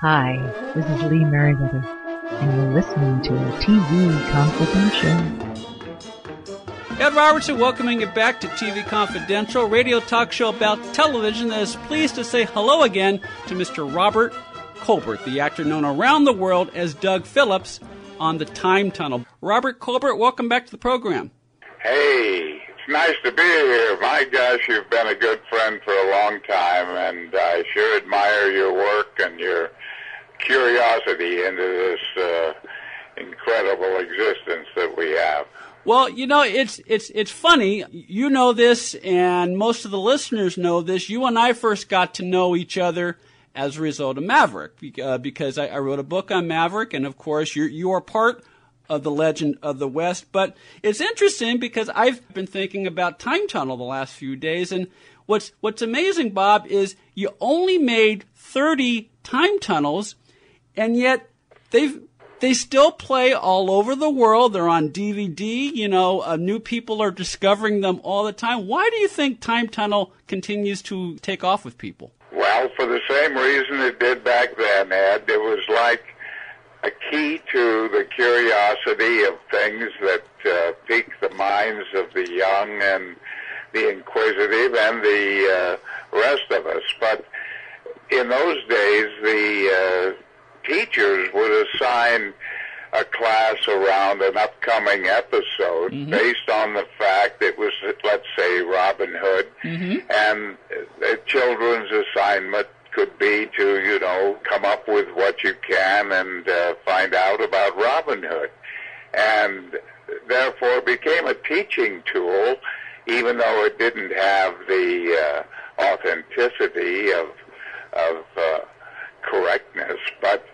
Hi, this is Lee Meriwether, and you're listening to TV Confidential. Ed Robertson welcoming you back to TV Confidential, radio talk show about television that is pleased to say hello again to Mr. Robert Colbert, the actor known around the world as Doug Phillips on the Time Tunnel. Robert Colbert, welcome back to the program. Hey, it's nice to be here. My gosh, you've been a good friend for a long time, and I sure admire your work and your curiosity into this uh, incredible existence that we have. Well, you know, it's it's it's funny. You know this, and most of the listeners know this. You and I first got to know each other as a result of Maverick, uh, because I, I, wrote a book on Maverick, and of course, you you are part of the Legend of the West. But it's interesting because I've been thinking about Time Tunnel the last few days, and what's what's amazing, Bob, is you only made thirty time tunnels, and yet they've they still play all over the world. They're on DVD. You know, uh, new people are discovering them all the time. Why do you think Time Tunnel continues to take off with people? Well, for the same reason it did back then, Ed. It was like a key to the curiosity of things that uh, pique the minds of the young and the inquisitive and the uh, rest of us. But in those days, the uh, teachers would assign a class around an upcoming episode mm-hmm. based on the fact it was, let's say, Robin Hood, mm-hmm. and the children's assignment could be to, you know, come up with what you can and uh, find out about Robin Hood. And therefore it became a teaching tool, even though it didn't have the uh, authenticity of, of uh, correctness. But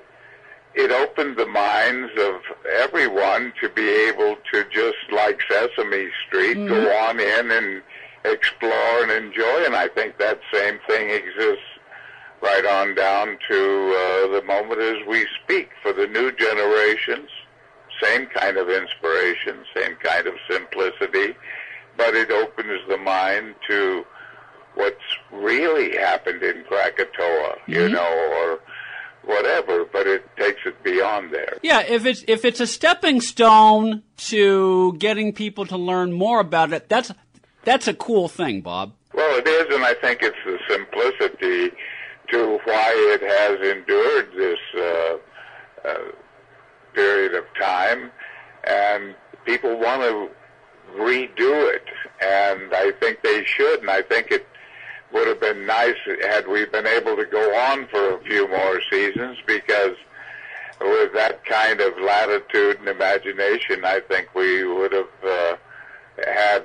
it opened the minds of everyone to be able to just like Sesame Street mm-hmm. go on in and explore and enjoy and I think that same thing exists right on down to uh, the moment as we speak for the new generations same kind of inspiration same kind of simplicity but it opens the mind to what's really happened in Krakatoa mm-hmm. you know or whatever, but it takes it beyond there. Yeah, if it's if it's a stepping stone to getting people to learn more about it, that's that's a cool thing, Bob. Well, it is, and I think it's the simplicity to why it has endured this uh, uh, period of time, and people want to redo it, and I think they should, and I think it would have been nice had we been able to go on for a few more seasons because with that kind of latitude and imagination, I think we would have uh, had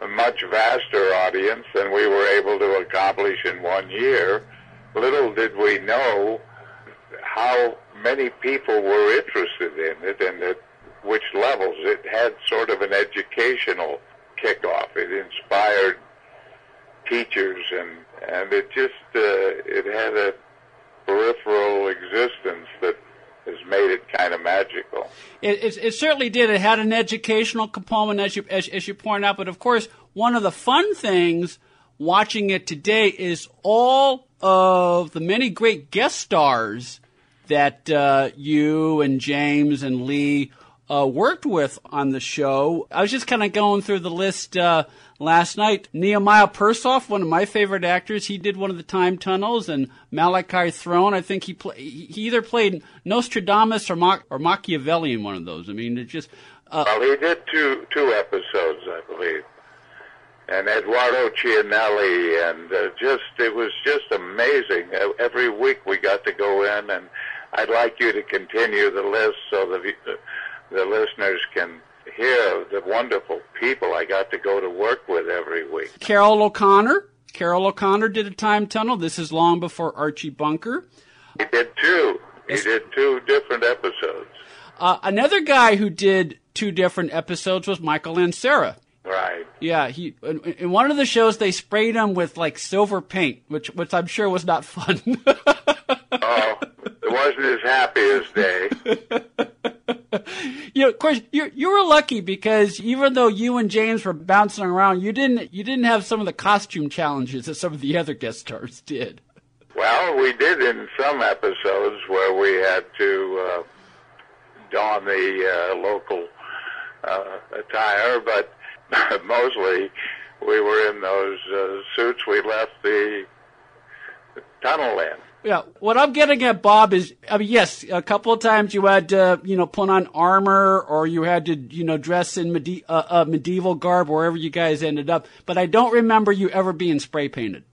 a much vaster audience than we were able to accomplish in one year. Little did we know how many people were interested in it and at which levels. It had sort of an educational kickoff. It inspired teachers, and and it just uh, it had a peripheral existence that has made it kind of magical. It, it, it, certainly did. It had an educational component, as you as, as you point out. But of course, one of the fun things watching it today is all of the many great guest stars that uh, you and James and Lee uh, worked with on the show. I was just kind of going through the list uh, last night. Nehemiah Persoff, one of my favorite actors, he did one of the time tunnels, and Malachi Throne. I think he play, he either played Nostradamus or, Ma- or Machiavelli in one of those. I mean, it just. Uh, well, he did two two episodes, I believe, and Eduardo Ciannelli, and uh, just it was just amazing. Every week we got to go in, and I'd like you to continue the list so that the, the listeners can hear the wonderful people I got to go to work with every week. Carroll O'Connor. Carroll O'Connor did a time tunnel. This is long before Archie Bunker. He did two. He did two different episodes. Uh, another guy who did two different episodes was Michael Ansara. Right. Yeah, he in, in one of the shows they sprayed him with like silver paint, which which I'm sure was not fun. oh, it wasn't his happiest day. you know, of course, you you were lucky because even though you and James were bouncing around, you didn't you didn't have some of the costume challenges that some of the other guest stars did. Well, we did in some episodes where we had to uh, don the uh, local uh, attire, but mostly we were in those uh, suits we left the, tunnel in. Yeah, what I'm getting at, Bob, is I mean, yes, a couple of times you had to, you know, put on armor or you had to, you know, dress in medi- uh, uh, medieval garb wherever you guys ended up. But I don't remember you ever being spray painted.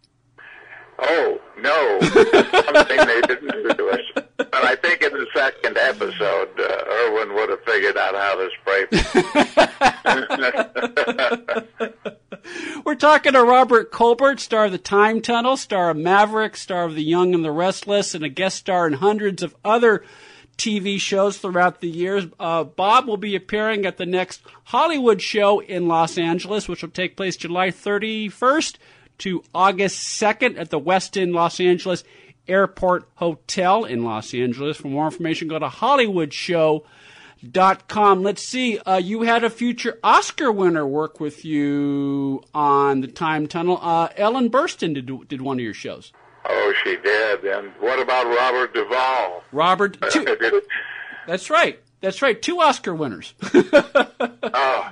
Oh no, something they didn't do us. But I think in the second episode, uh, Irwin would have figured out how to spray. We're talking to Robert Colbert, star of The Time Tunnel, star of Maverick, star of The Young and the Restless, and a guest star in hundreds of other TV shows throughout the years. Uh, Bob will be appearing at the next Hollywood show in Los Angeles, which will take place July 31st to August 2nd at the Westin Los Angeles Airport Hotel in Los Angeles. For more information, go to HollywoodShow.com. Let's see, uh, you had a future Oscar winner work with you on the Time Tunnel. Uh, Ellen Burstyn did, did one of your shows. Oh, she did. And what about Robert Duvall? Robert, two, that's right. That's right. Two Oscar winners. oh,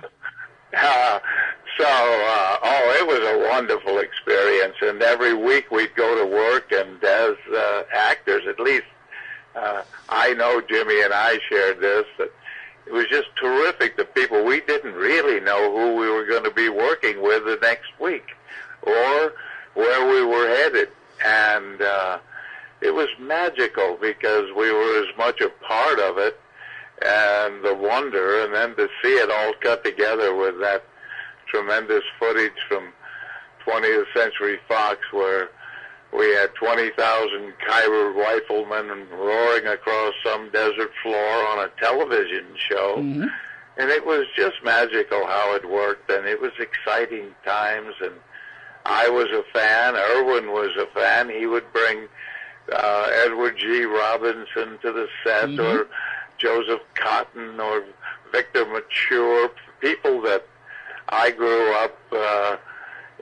uh, so, uh, oh, it was a wonderful experience, and every week we'd go to work, and as uh, actors, at least uh, I know Jimmy and I shared this, that it was just terrific. The people we didn't really know who we were going to be working with the next week, or where we were headed, and uh, it was magical because we were as much a part of it, and the wonder, and then to see it all cut together with that tremendous footage from 20th Century Fox where we had 20,000 Khyber riflemen roaring across some desert floor on a television show. Mm-hmm. And it was just magical how it worked, and it was exciting times. And I was a fan. Irwin was a fan. He would bring uh, Edward G. Robinson to the set, Mhm. or Joseph Cotten, or Victor Mature, people that I grew up uh,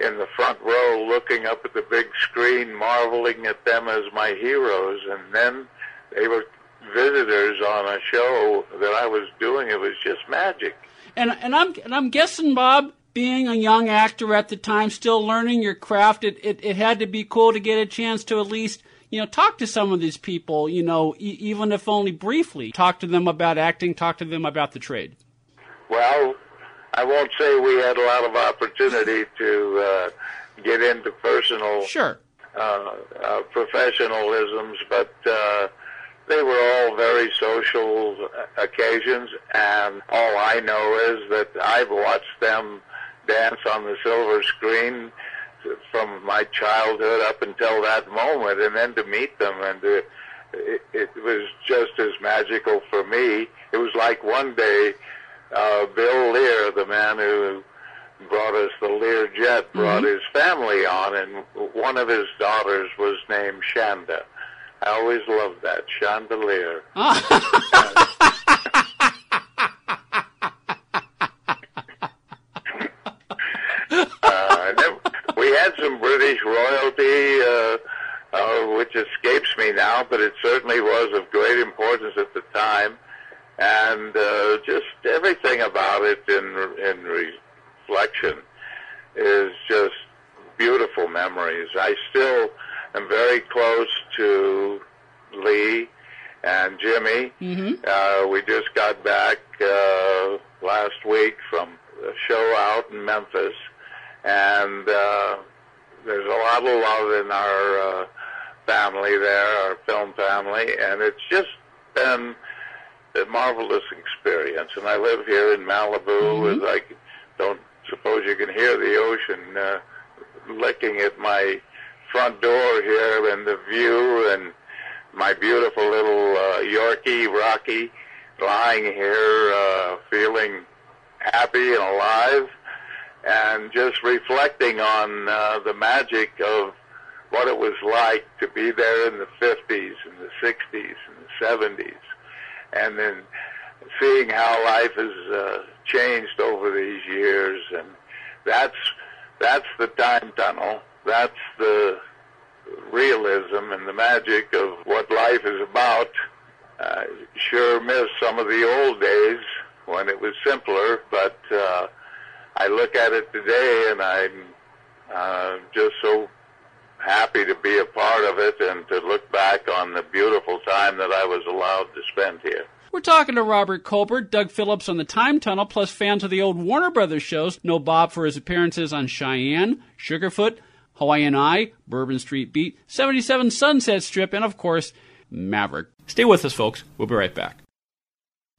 in the front row looking up at the big screen, marveling at them as my heroes. And then they were visitors on a show that I was doing. It was just magic. And and I'm and I'm guessing, Bob, being a young actor at the time, still learning your craft, it, it, it had to be cool to get a chance to at least you know talk to some of these people, you know, e- even if only briefly, talk to them about acting, talk to them about the trade. Well, I won't say we had a lot of opportunity to uh, get into personal Sure. uh, uh, professionalisms, but uh, they were all very social occasions, and all I know is that I've watched them dance on the silver screen from my childhood up until that moment, and then to meet them and to, it, it was just as magical for me. It was like one day, uh, Bill Lear, the man who brought us the Lear jet, brought his family on, and one of his daughters was named Shanda. I always loved that chandelier. uh, we had some British royalty, uh, uh, which escapes me now, but it certainly was of great importance at the time, and uh, just everything about it in in reflection is just beautiful memories. I still am very close to Lee and Jimmy. Mm-hmm. Uh, we just got back uh, last week from a show out in Memphis, and uh, there's a lot of love in our uh, family there, our film family, and it's just been a marvelous experience. And I live here in Malibu, Mhm. as I don't suppose you can hear the ocean uh, licking at my front door here, and the view and my beautiful little uh, Yorkie, Rocky, lying here uh, feeling happy and alive and just reflecting on uh, the magic of what it was like to be there in the 50s and the 60s and the 70s and then seeing how life has uh, changed over these years and that's that's the time tunnel that's the realism and the magic of what life is about. I sure miss some of the old days when it was simpler, but uh, I look at it today and I'm uh, just so happy to be a part of it and to look back on the beautiful time that I was allowed to spend here. We're talking to Robert Colbert, Doug Phillips on the Time Tunnel, plus fans of the old Warner Brothers shows know Bob for his appearances on Cheyenne, Sugarfoot, Hawaiian Eye, Bourbon Street Beat, 77 Sunset Strip, and of course, Maverick. Stay with us, folks. We'll be right back.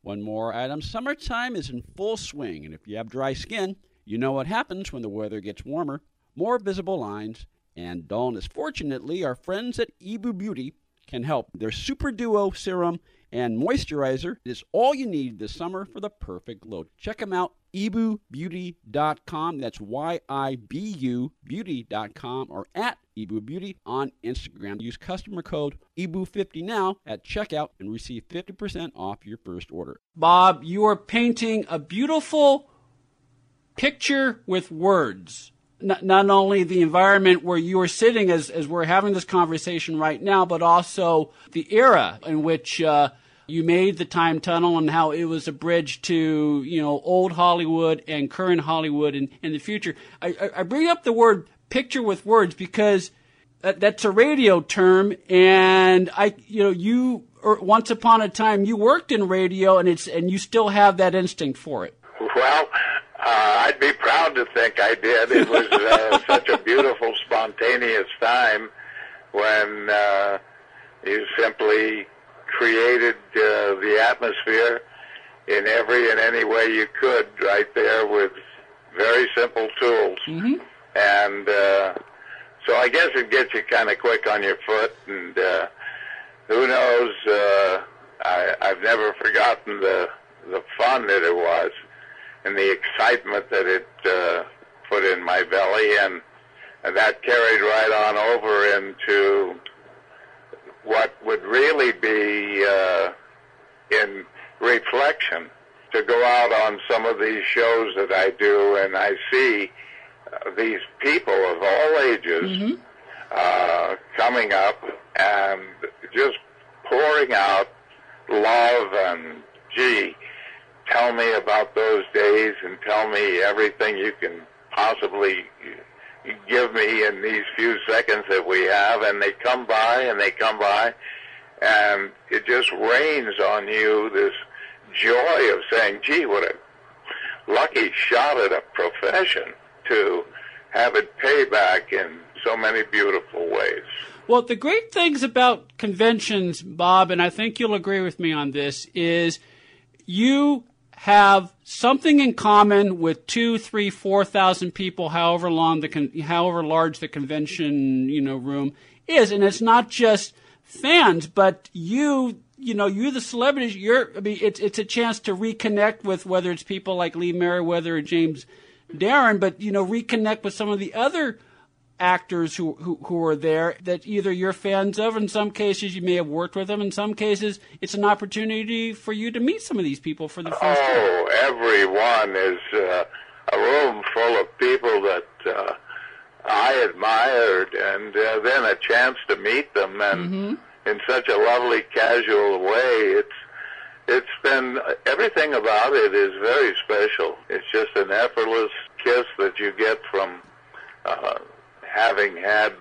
One more item. Summertime is in full swing, and if you have dry skin, you know what happens when the weather gets warmer. More visible lines and dullness. Fortunately, our friends at Ibu Beauty can help. Their Super Duo Serum and Moisturizer is all you need this summer for the perfect glow. Check them out ibubeauty.com. That's Y I B U beauty.com or at ibubeauty on Instagram. Use customer code IBU50 now at checkout and receive 50% off your first order. Bob, you are painting a beautiful picture with words. Not, not only the environment where you are sitting as, as we're having this conversation right now, but also the era in which uh, you made the time tunnel and how it was a bridge to you know old Hollywood and current Hollywood in, in the future. I, I bring up the word picture with words because that, that's a radio term, and I you know you er, once upon a time you worked in radio and it's and you still have that instinct for it. Well, uh, I'd be proud to think I did. It was uh, such a beautiful, spontaneous time when uh, you simply created uh, the atmosphere in every and any way you could right there with very simple tools. Mm-hmm. And uh, so I guess it gets you kind of quick on your foot. And uh, who knows? Uh, I, I've never forgotten the the fun that it was and the excitement that it uh, put in my belly, and, and that carried right on over into what would really be uh, in reflection to go out on some of these shows that I do, and I see uh, these people of all ages mm-hmm. uh, coming up and just pouring out love and gee, tell me about those days and tell me everything you can possibly give me in these few seconds that we have, and they come by and they come by, and it just rains on you this joy of saying, gee, what a lucky shot at a profession to have it pay back in so many beautiful ways. Well, the great things about conventions, Bob, and I think you'll agree with me on this, is you have something in common with two, three, four thousand people, however long the con- however large the convention you know room is, and it's not just fans, but you, you know, you the celebrities. You're, I mean, it's it's a chance to reconnect with whether it's people like Lee Meriwether or James Darren, but you know, reconnect with some of the other actors who, who, who are there that either you're fans of. In some cases, you may have worked with them. In some cases, it's an opportunity for you to meet some of these people for the first time. Oh, everyone is uh, a room full of people that uh, I admired, and uh, then a chance to meet them, and mm-hmm. in such a lovely, casual way. It's it's been everything about it is very special. It's just an effortless kiss that you get from uh, having had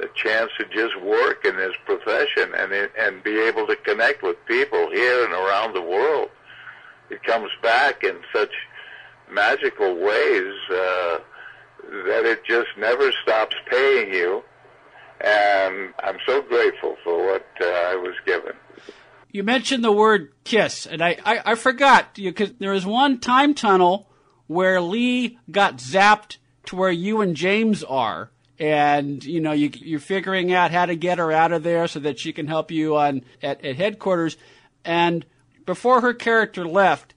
a chance to just work in this profession and and be able to connect with people here and around the world. It comes back in such magical ways uh, that it just never stops paying you. And I'm so grateful for what uh, I was given. You mentioned the word kiss, and I, I, I forgot because there was one time tunnel where Lee got zapped to where you and James are and you know you, you're figuring out how to get her out of there so that she can help you on at, at headquarters. And before her character left,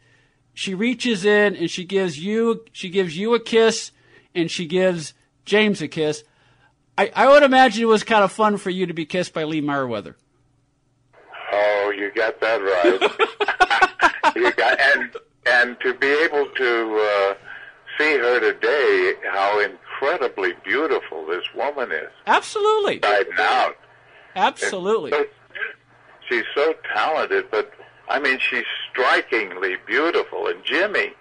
she reaches in and she gives you she gives you a kiss and she gives James a kiss. I, I would imagine it was kind of fun for you to be kissed by Lee Meriwether. Oh, you got that right. you got and and to be able to uh, see her today, how incredibly beautiful this woman is. Absolutely. Right now. Absolutely. So, she's so talented, but I mean, she's strikingly beautiful. And Jimmy,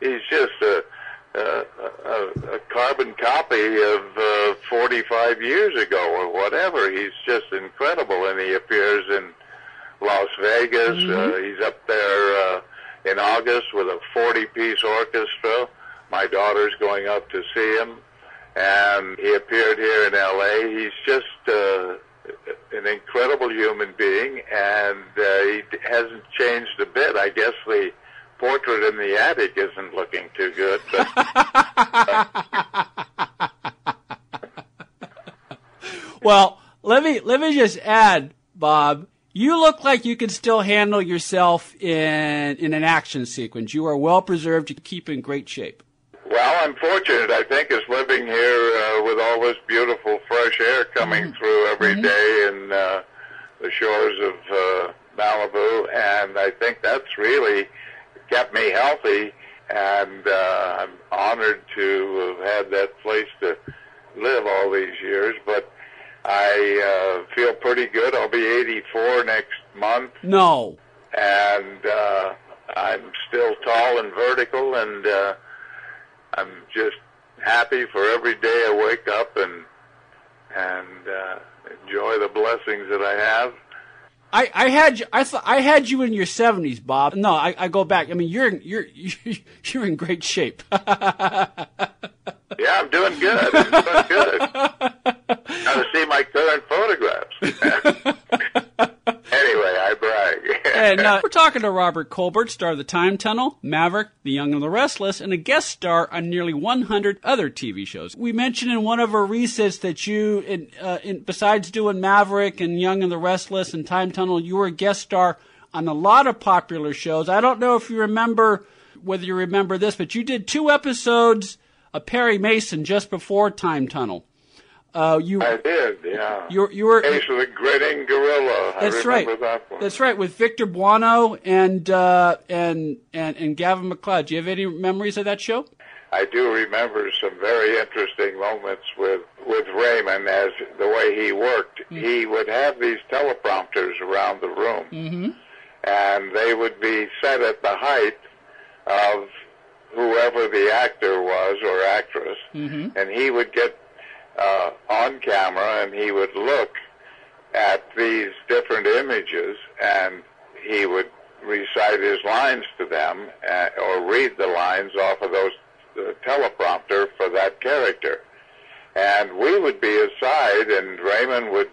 he's just a a, a, a carbon copy of uh, 45 years ago or whatever. He's just incredible, and he appears in Las Vegas. Mm-hmm. Uh, he's up there uh, in August with a 40-piece orchestra. My daughter's going up to see him, and he appeared here in L.A. He's just uh, an incredible human being, and uh, he hasn't changed a bit. I guess the portrait in the attic isn't looking too good, but Well, let me let me just add, Bob. You look like you can still handle yourself in in an action sequence. You are well preserved. You keep in great shape. Well, I'm fortunate, I think, is living here uh, with all this beautiful fresh air coming through every day in uh, the shores of uh, Malibu, and I think that's really kept me healthy, and uh, I'm honored to have had that place to live all these years, but I uh, feel pretty good. I'll be 84 next month, No, and uh, I'm still tall and vertical, and uh, I'm just happy for every day I wake up and and uh, enjoy the blessings that I have. I, I had you. I thought I had you in your seventies, Bob. No, I, I go back. I mean, you're in, you're you're in great shape. Yeah, I'm doing good. I'm doing good. Now to see my current photographs. I brag. and uh, we're talking to Robert Colbert, star of The Time Tunnel, Maverick, The Young and the Restless, and a guest star on nearly 100 other TV shows. We mentioned in one of our resets that you, in, uh, in, besides doing Maverick and Young and the Restless and Time Tunnel, you were a guest star on a lot of popular shows. I don't know if you remember whether you remember this, but you did two episodes of Perry Mason just before Time Tunnel. Uh, you I did, yeah. you you were Case of the Grinning Gorilla. I That's right. that one. That's right, with Victor Buono and uh, and and and Gavin MacLeod. Do you have any memories of that show? I do remember some very interesting moments with with Raymond as the way he worked. He would have these teleprompters around the room, Mm-hmm. and they would be set at the height of whoever the actor was or actress, Mm-hmm. and he would get uh, on camera and he would look at these different images and he would recite his lines to them uh, or read the lines off of those the teleprompter for that character. And we would be aside and Raymond would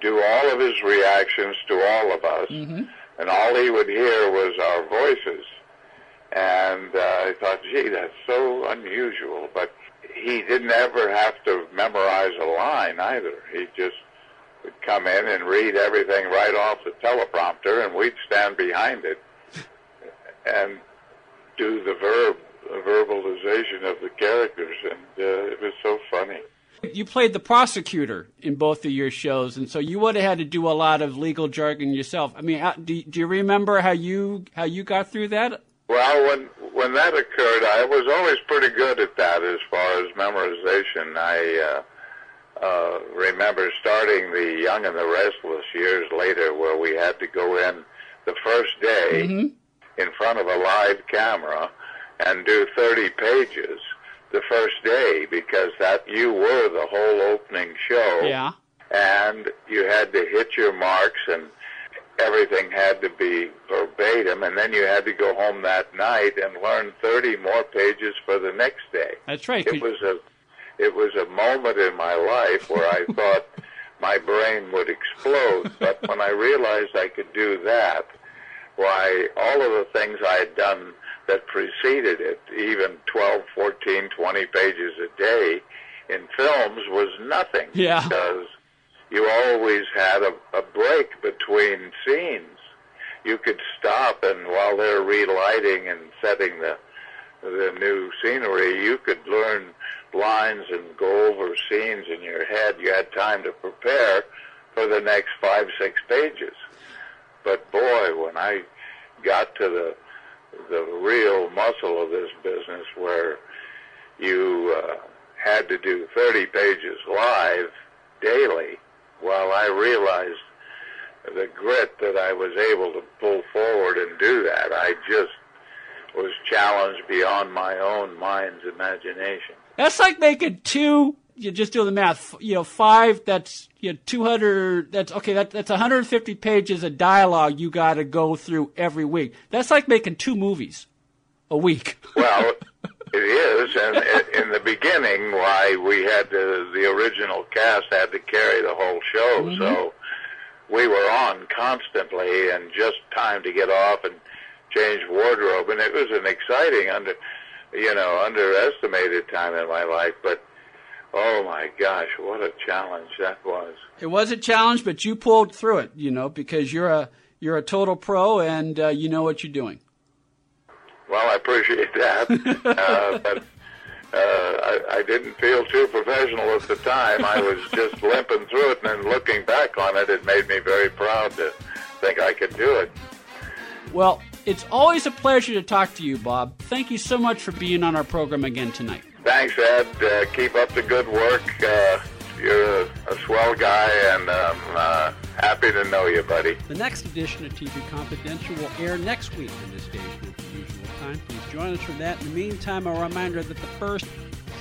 do all of his reactions to all of us and all he would hear was our voices. And uh, I thought, gee, that's so unusual. But he didn't ever have to memorize a line either. He just would come in and read everything right off the teleprompter, and we'd stand behind it and do the verb verbalization of the characters, and uh, it was so funny. You played the prosecutor in both of your shows, and so you would have had to do a lot of legal jargon yourself. I mean, how- do, do you remember how you how you got through that? Well, when when that occurred, I was always pretty good at that as far as memorization. I uh, uh, remember starting the Young and the Restless years later, where we had to go in the first day in front of a live camera and do 30 pages the first day because that you were the whole opening show Yeah. and you had to hit your marks and everything had to be verbatim and then you had to go home that night and learn 30 more pages for the next day. That's right. It was a it was a moment in my life where I thought my brain would explode, but when I realized I could do that, why all of the things I had done that preceded it, even 12, 14, 20 pages a day, in films was nothing. Yeah. Because you always had a, a break between scenes. You could stop, and while they're relighting and setting the the new scenery, you could learn lines and go over scenes in your head. You had time to prepare for the next five, six pages. But boy, when I got to the the real muscle of this business, where you uh, had to do 30 pages live daily, while I realized the grit that I was able to pull forward and do that, I just was challenged beyond my own mind's imagination. That's like making two. You just do the math. You know, five. That's you know, two hundred. That's okay. That, that's one hundred and fifty pages of dialogue you got to go through every week. That's like making two movies a week. well, it is, and in the beginning, why we had to, the original cast had to carry the whole show, mm-hmm. so we were on constantly, and just time to get off and change wardrobe, and it was an exciting under you know, underestimated time in my life, but oh my gosh, what a challenge that was. It was a challenge, but you pulled through it, you know, because you're a you're a total pro and uh, you know what you're doing. Well, I appreciate that, uh, but uh, I, I didn't feel too professional at the time. I was just limping through it, and then looking back on it, it made me very proud to think I could do it. Well, it's always a pleasure to talk to you, Bob. Thank you so much for being on our program again tonight. Thanks, Ed. Uh, keep up the good work. Uh, you're a, a, swell guy, and I'm uh, happy to know you, buddy. The next edition of TV Confidential will air next week on this station at the usual time. Please join us for that. In the meantime, a reminder that the first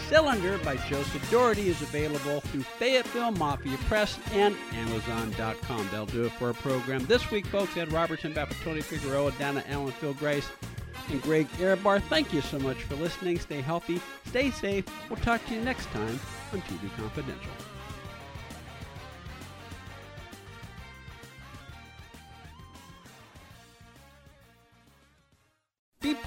Cylinder by Joseph Doherty is available through Fayetteville Mafia Press and Amazon.com. That'll do it for our program this week, folks. Ed Robertson, Tony Figueroa, Donna Allen, Phil Grace, and Greg Ehrbar. Thank you so much for listening. Stay healthy, stay safe. We'll talk to you next time on TV Confidential.